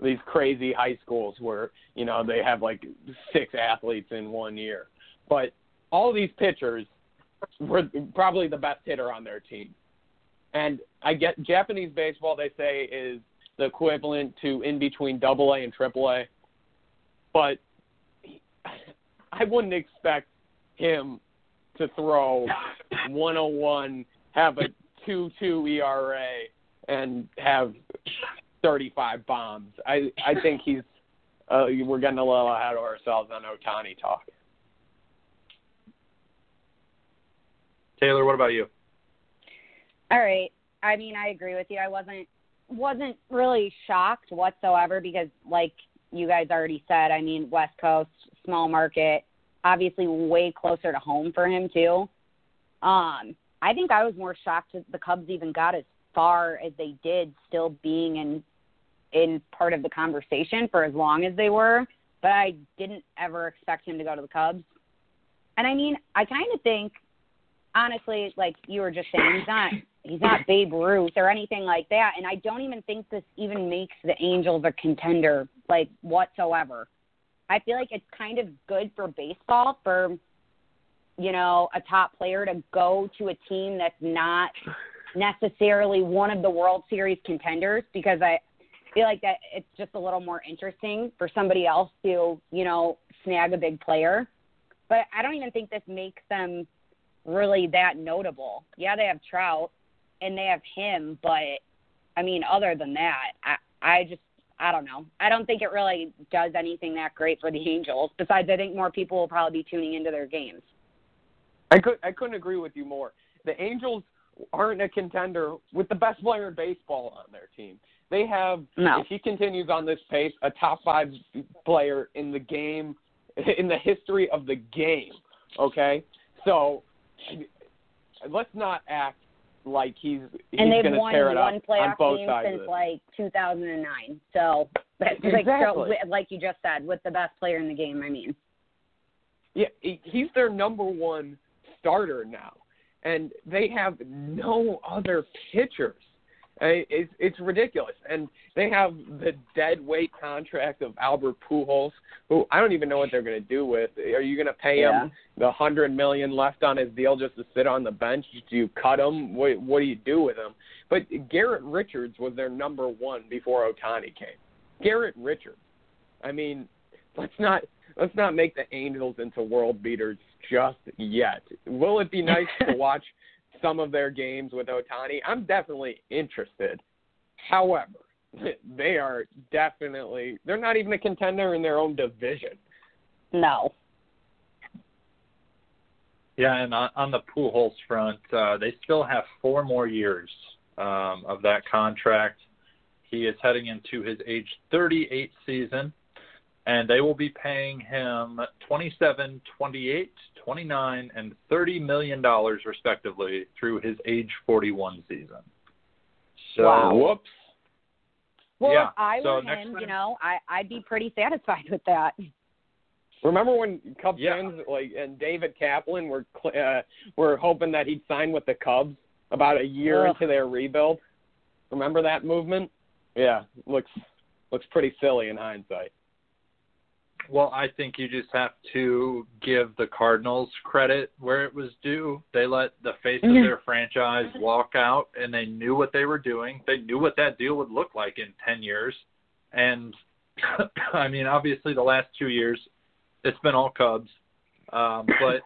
these crazy high schools where you know they have like six athletes in one year. But all these pitchers were probably the best hitter on their team. And I get Japanese baseball they say is the equivalent to in between double A and triple A. But I wouldn't expect him to throw 101, have a 2-2 ERA, and have 35 bombs. I I think he's uh, we're getting a little ahead of ourselves on Ohtani talk. Taylor, what about you? All right. I mean, I agree with you. I wasn't wasn't really shocked whatsoever because, like you guys already said, I mean, West Coast, small market, obviously way closer to home for him too. Um, I think I was more shocked that the Cubs even got as far as they did, still being in in part of the conversation for as long as they were. But I didn't ever expect him to go to the Cubs. And I mean, I kind of think, honestly, like you were just saying, he's not he's not Babe Ruth or anything like that. And I don't even think this even makes the Angels a contender, like whatsoever. I feel like it's kind of good for baseball for, you know, a top player to go to a team that's not necessarily one of the World Series contenders because I feel like that it's just a little more interesting for somebody else to, you know, snag a big player. But I don't even think this makes them really that notable. Yeah, they have Trout and they have him, but I mean, other than that, I I just I don't know. I don't think it really does anything that great for the Angels. Besides, I think more people will probably be tuning into their games. I could I couldn't agree with you more. The Angels aren't a contender with the best player in baseball on their team. They have, no. if he continues on this pace, a top five player in the game, in the history of the game. Okay, so let's not act like he's he's and they've won tear it one playoff on both game sides since like 2009. So, that's like, Exactly. so, like you just said, with the best player in the game. I mean, Yeah, he's their number one starter now, and they have no other pitchers. It's it's ridiculous, and they have the dead weight contract of Albert Pujols, who I don't even know what they're going to do with. Are you going to pay Yeah. him the hundred million left on his deal just to sit on the bench? Do you cut him? What what do you do with him? But Garrett Richards was their number one before Ohtani came. Garrett Richards. I mean, let's not let's not make the Angels into world beaters just yet. Will it be nice to watch some of their games with Ohtani? I'm definitely interested. However, they are definitely they're not even a contender in their own division. no. Yeah, and on, on the Pujols front, uh, they still have four more years um, of that contract. He is heading into his age 38 season, and they will be paying him 27, 28, 29, and 30 million dollars respectively through his age 41 season. So, Wow. Whoops. Well, Yeah, if I so were him, time- you know, I I'd be pretty satisfied with that. Remember when Cubs Yeah. fans like and David Kaplan were cl- uh, were hoping that he'd sign with the Cubs about a year Ugh. into their rebuild? Remember that movement? Yeah, looks looks pretty silly in hindsight. Well, I think you just have to give the Cardinals credit where it was due. They let the face of Mhm. their franchise walk out, and they knew what they were doing. They knew what that deal would look like in 10 years. And, I mean, obviously, the last two years, it's been all Cubs. Um, but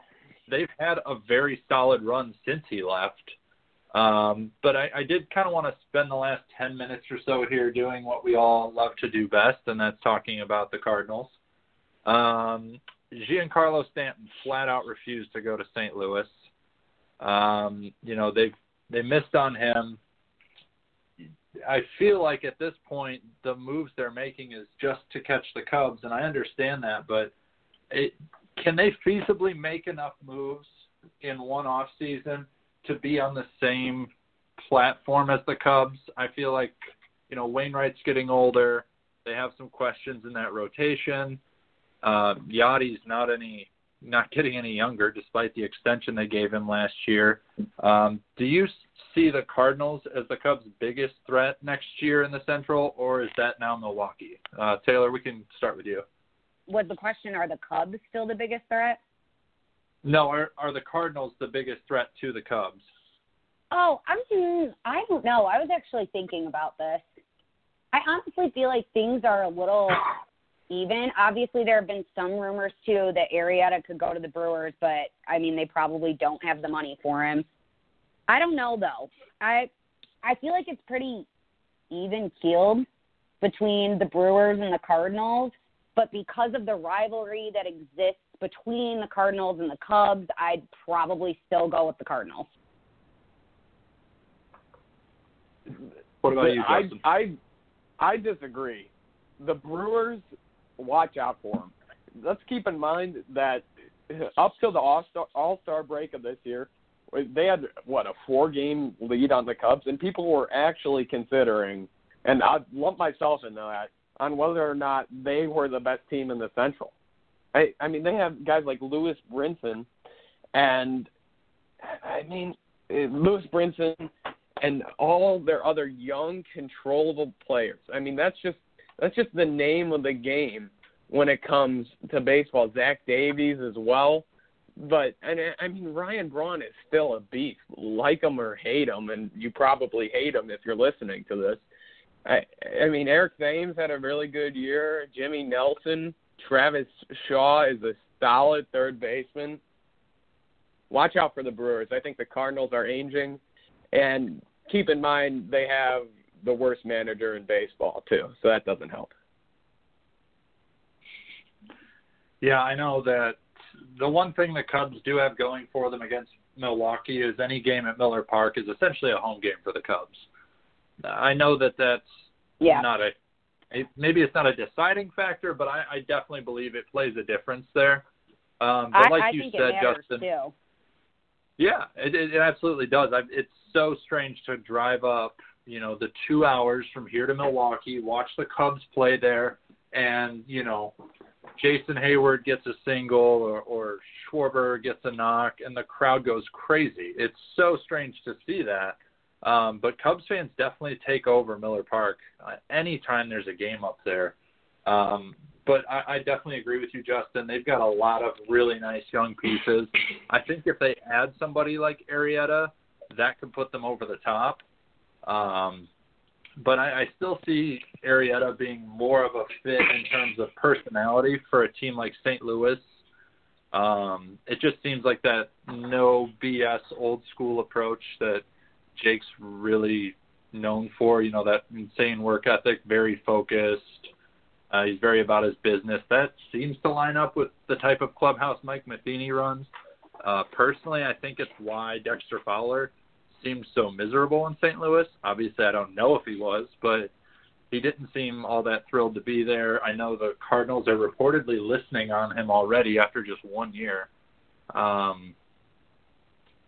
they've had a very solid run since he left. Um, but I, I did kind of want to spend the last 10 minutes or so here doing what we all love to do best, and that's talking about the Cardinals. Um, Giancarlo Stanton flat out refused to go to St. Louis. Um, you know, they've they missed on him. I feel like at this point the moves they're making is just to catch the Cubs, and I understand that, but it, can they feasibly make enough moves in one off season to be on the same platform as the Cubs? I feel like you know, Wainwright's getting older. They have some questions in that rotation. Uh, Yadi's not any, not getting any younger, despite the extension they gave him last year. Um, do you see the Cardinals as the Cubs' biggest threat next year in the Central, or is that now Milwaukee? Uh, Taylor, we can start with you. Was the question: Are the Cubs still the biggest threat? No, are are the Cardinals the biggest threat to the Cubs? Oh, I'm. I don't know. I was actually thinking about this. I honestly feel like things are a little even. Obviously, there have been some rumors too that Arrieta could go to the Brewers, but I mean, they probably don't have the money for him. I don't know though. I I feel like it's pretty even keeled between the Brewers and the Cardinals, but because of the rivalry that exists between the Cardinals and the Cubs, I'd probably still go with the Cardinals. What about you, Justin? I, I I disagree. The Brewers, watch out for them. Let's keep in mind that up till the All Star All Star break of this year, they had what a four game lead on the Cubs, and people were actually considering, and I lump myself in that, on whether or not they were the best team in the Central. I I mean they have guys like Lewis Brinson, and I mean Lewis Brinson and all their other young controllable players. I mean that's just that's just the name of the game when it comes to baseball. Zach Davies as well. But and I mean Ryan Braun is still a beast. Like him or hate him, and you probably hate him if you're listening to this. I I mean Eric Thames had a really good year. Jimmy Nelson Travis Shaw is a solid third baseman. Watch out for the Brewers. I think the Cardinals are aging, and keep in mind they have the worst manager in baseball too, so that doesn't help. Yeah, I know that the one thing the Cubs do have going for them against Milwaukee is any game at Miller Park is essentially a home game for the Cubs. I know that that's yeah. not a maybe it's not a deciding factor, but I, I definitely believe it plays a difference there. Um, but I, like I you think said, it Justin, too. yeah, it, it, it absolutely does. I, it's so strange to drive up, you know, the two hours from here to Milwaukee, watch the Cubs play there, and you know, Jason Heyward gets a single or, or Schwarber gets a knock, and the crowd goes crazy. It's so strange to see that. Um, but Cubs fans definitely take over Miller Park uh, anytime there's a game up there. Um, but I, I definitely agree with you, Justin. They've got a lot of really nice young pieces. I think if they add somebody like Arrieta, that could put them over the top. Um, but I, I still see Arrieta being more of a fit in terms of personality for a team like St. Louis. Um, it just seems like that no BS old school approach that Jake's really known for. You know, that insane work ethic, very focused. Uh, he's very about his business. That seems to line up with the type of clubhouse Mike Matheny runs. Uh, personally, I think it's why Dexter Fowler seemed so miserable in St. Louis. Obviously, I don't know if he was, but he didn't seem all that thrilled to be there. I know the Cardinals are reportedly listening on him already after just one year. Um,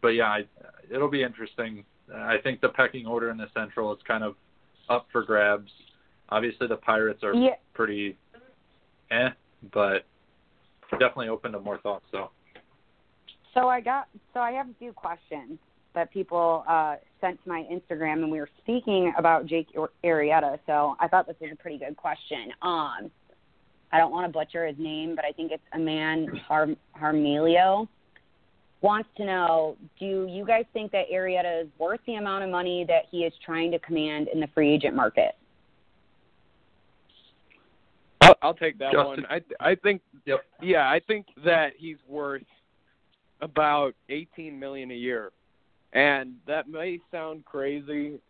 but yeah, I, it'll be interesting I think the pecking order in the Central is kind of up for grabs. Obviously, the Pirates are yeah. pretty eh, but definitely open to more thoughts. So. So I got so I have a few questions that people uh, sent to my Instagram, and we were speaking about Jake Arrieta. So I thought this was a pretty good question. Um, I don't want to butcher his name, but I think it's Aman Har- Harmelio wants to know do you guys think that Arrieta is worth the amount of money that he is trying to command in the free agent market? I'll, I'll take that Justin. one. I I think yep. yeah, I think that he's worth about 18 million a year. And that may sound crazy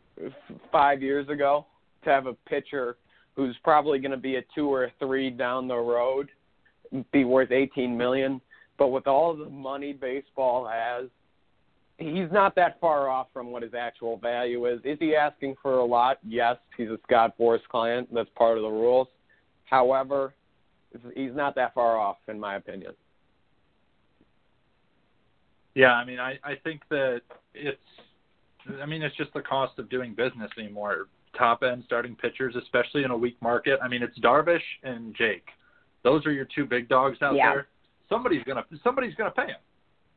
5 years ago to have a pitcher who's probably going to be a 2 or a 3 down the road be worth 18 million but with all the money baseball has, he's not that far off from what his actual value is. Is he asking for a lot? Yes, he's a Scott Boras client. That's part of the rules. However, he's not that far off, in my opinion. Yeah, I mean, I I think that it's, I mean, it's just the cost of doing business anymore. top end starting pitchers, especially in a weak market. I mean, it's Darvish and Jake. Those are your two big dogs out Yeah. there. Somebody's gonna somebody's gonna pay him.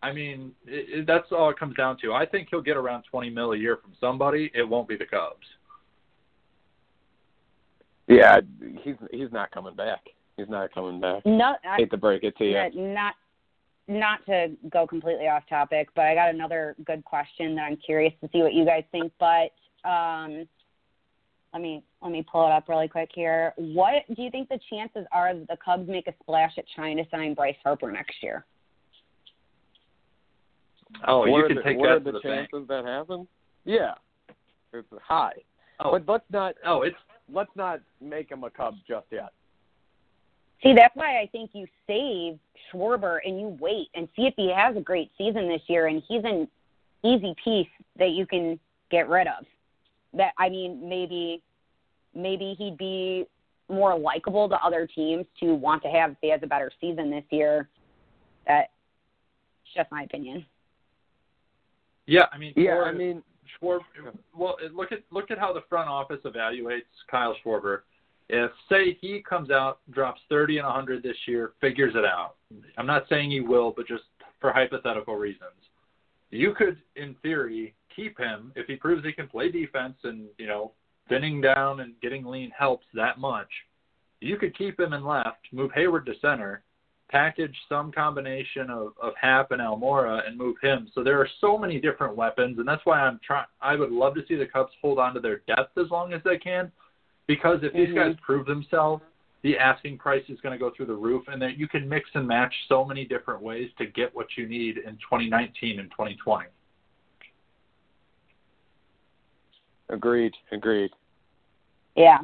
I mean, it, it, that's all it comes down to. I think he'll get around 20 mil a year from somebody. It won't be the Cubs. Yeah, he's he's not coming back. He's not coming back. No, I, Hate to break it to you. Yeah, not not to go completely off topic, but I got another good question that I'm curious to see what you guys think. But um, let me let me pull it up really quick here. What do you think the chances are that the Cubs make a splash at trying to sign Bryce Harper next year? Oh, what you are can the, take what that are to the the bank. chances that happen? Yeah, it's high. Oh, But let's not oh, it's let's not make him a Cub just yet. See, that's why I think you save Schwarber and you wait and see if he has a great season this year and he's an easy piece that you can get rid of. That I mean, maybe maybe he'd be more likable to other teams to want to have if he has a better season this year. That's just my opinion. yeah. I mean, Yeah, Schwarber- I mean, Schwarber. Well, look at look at how the front office evaluates Kyle Schwarber. If say he comes out, drops 30 and 100 this year, figures it out. I'm not saying he will, but just for hypothetical reasons, you could, in theory, keep him if he proves he can play defense and you know thinning down and getting lean helps that much. You could keep him in left, move Heyward to center, package some combination of, of Happ and Almora and move him. So there are so many different weapons, and that's why I'm trying. I would love to see the Cubs hold on to their depth as long as they can, because if these Mhm. guys prove themselves, the asking price is going to go through the roof, and that you can mix and match so many different ways to get what you need in 2019 and 2020. agreed, agreed. Yeah.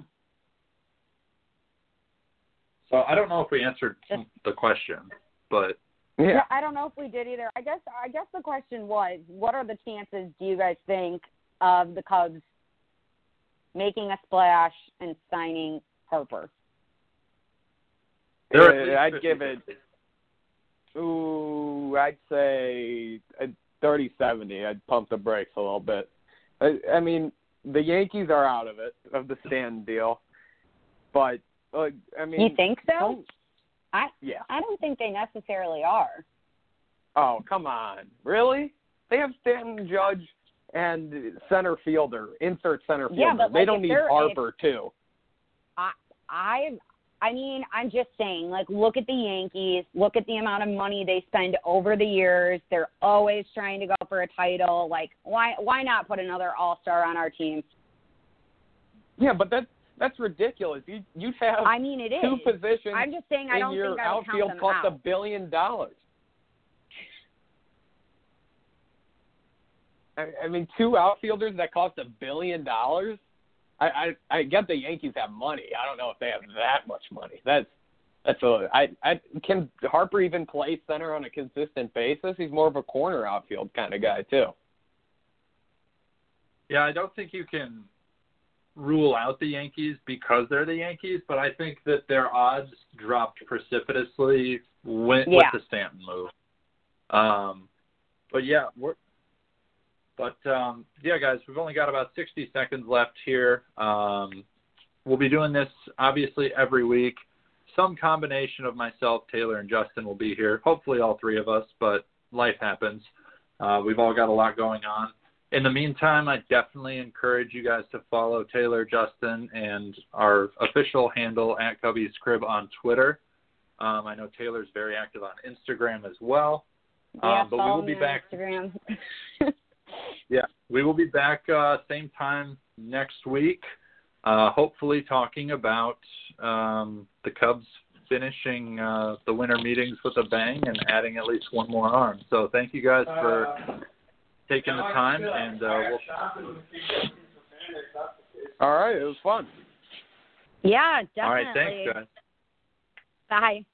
So I don't know if we answered the question, but Yeah, I don't know if we did either. I guess I guess the question was, what are the chances do you guys think of the Cubs making a splash and signing Harper? Uh, I'd give it. Ooh, I'd say a 30-70. I'd pump the brakes a little bit. I, I mean, the Yankees are out of it of the stand deal, but uh, I mean, you think so? don't- I yeah. I don't think they necessarily are. Oh, come on. Really? They have Stanton Judge and center fielder, insert center fielder. Yeah, but, they like, don't need Harper too. I I I mean, I'm just saying, like, look at the Yankees. Look at the amount of money they spend over the years. They're always trying to go for a title. Like, why why not put another All Star on our team? Yeah, but that's that's ridiculous. You you have I mean, it is. two positions I'm just saying, I don't your think I would count outfield them cost out. a billion dollars. I, I mean, two outfielders that cost a billion dollars. I, I I get the Yankees have money. I don't know if they have that much money. That's that's a I I can Harper even play center on a consistent basis. He's more of a corner outfield kind of guy too. Yeah, I don't think you can rule out the Yankees because they're the Yankees, but I think that their odds dropped precipitously with, Yeah. with the Stanton move. Um, but yeah, we're. But um, yeah, guys, we've only got about 60 seconds left here. Um, we'll be doing this obviously every week. Some combination of myself, Taylor, and Justin will be here. Hopefully, all three of us, but life happens. Uh, we've all got a lot going on. In the meantime, I definitely encourage you guys to follow Taylor, Justin, and our official handle at Cubbies Crib on Twitter. Um, I know Taylor's very active on Instagram as well. Yeah, Um, but we will be back. Instagram. Yeah, we will be back uh, same time next week. Uh, hopefully, talking about um, the Cubs finishing uh, the winter meetings with a bang and adding at least one more arm. So, thank you guys for taking the time, and uh, we'll. All right, it was fun. yeah, definitely. All right, thanks, guys. Bye.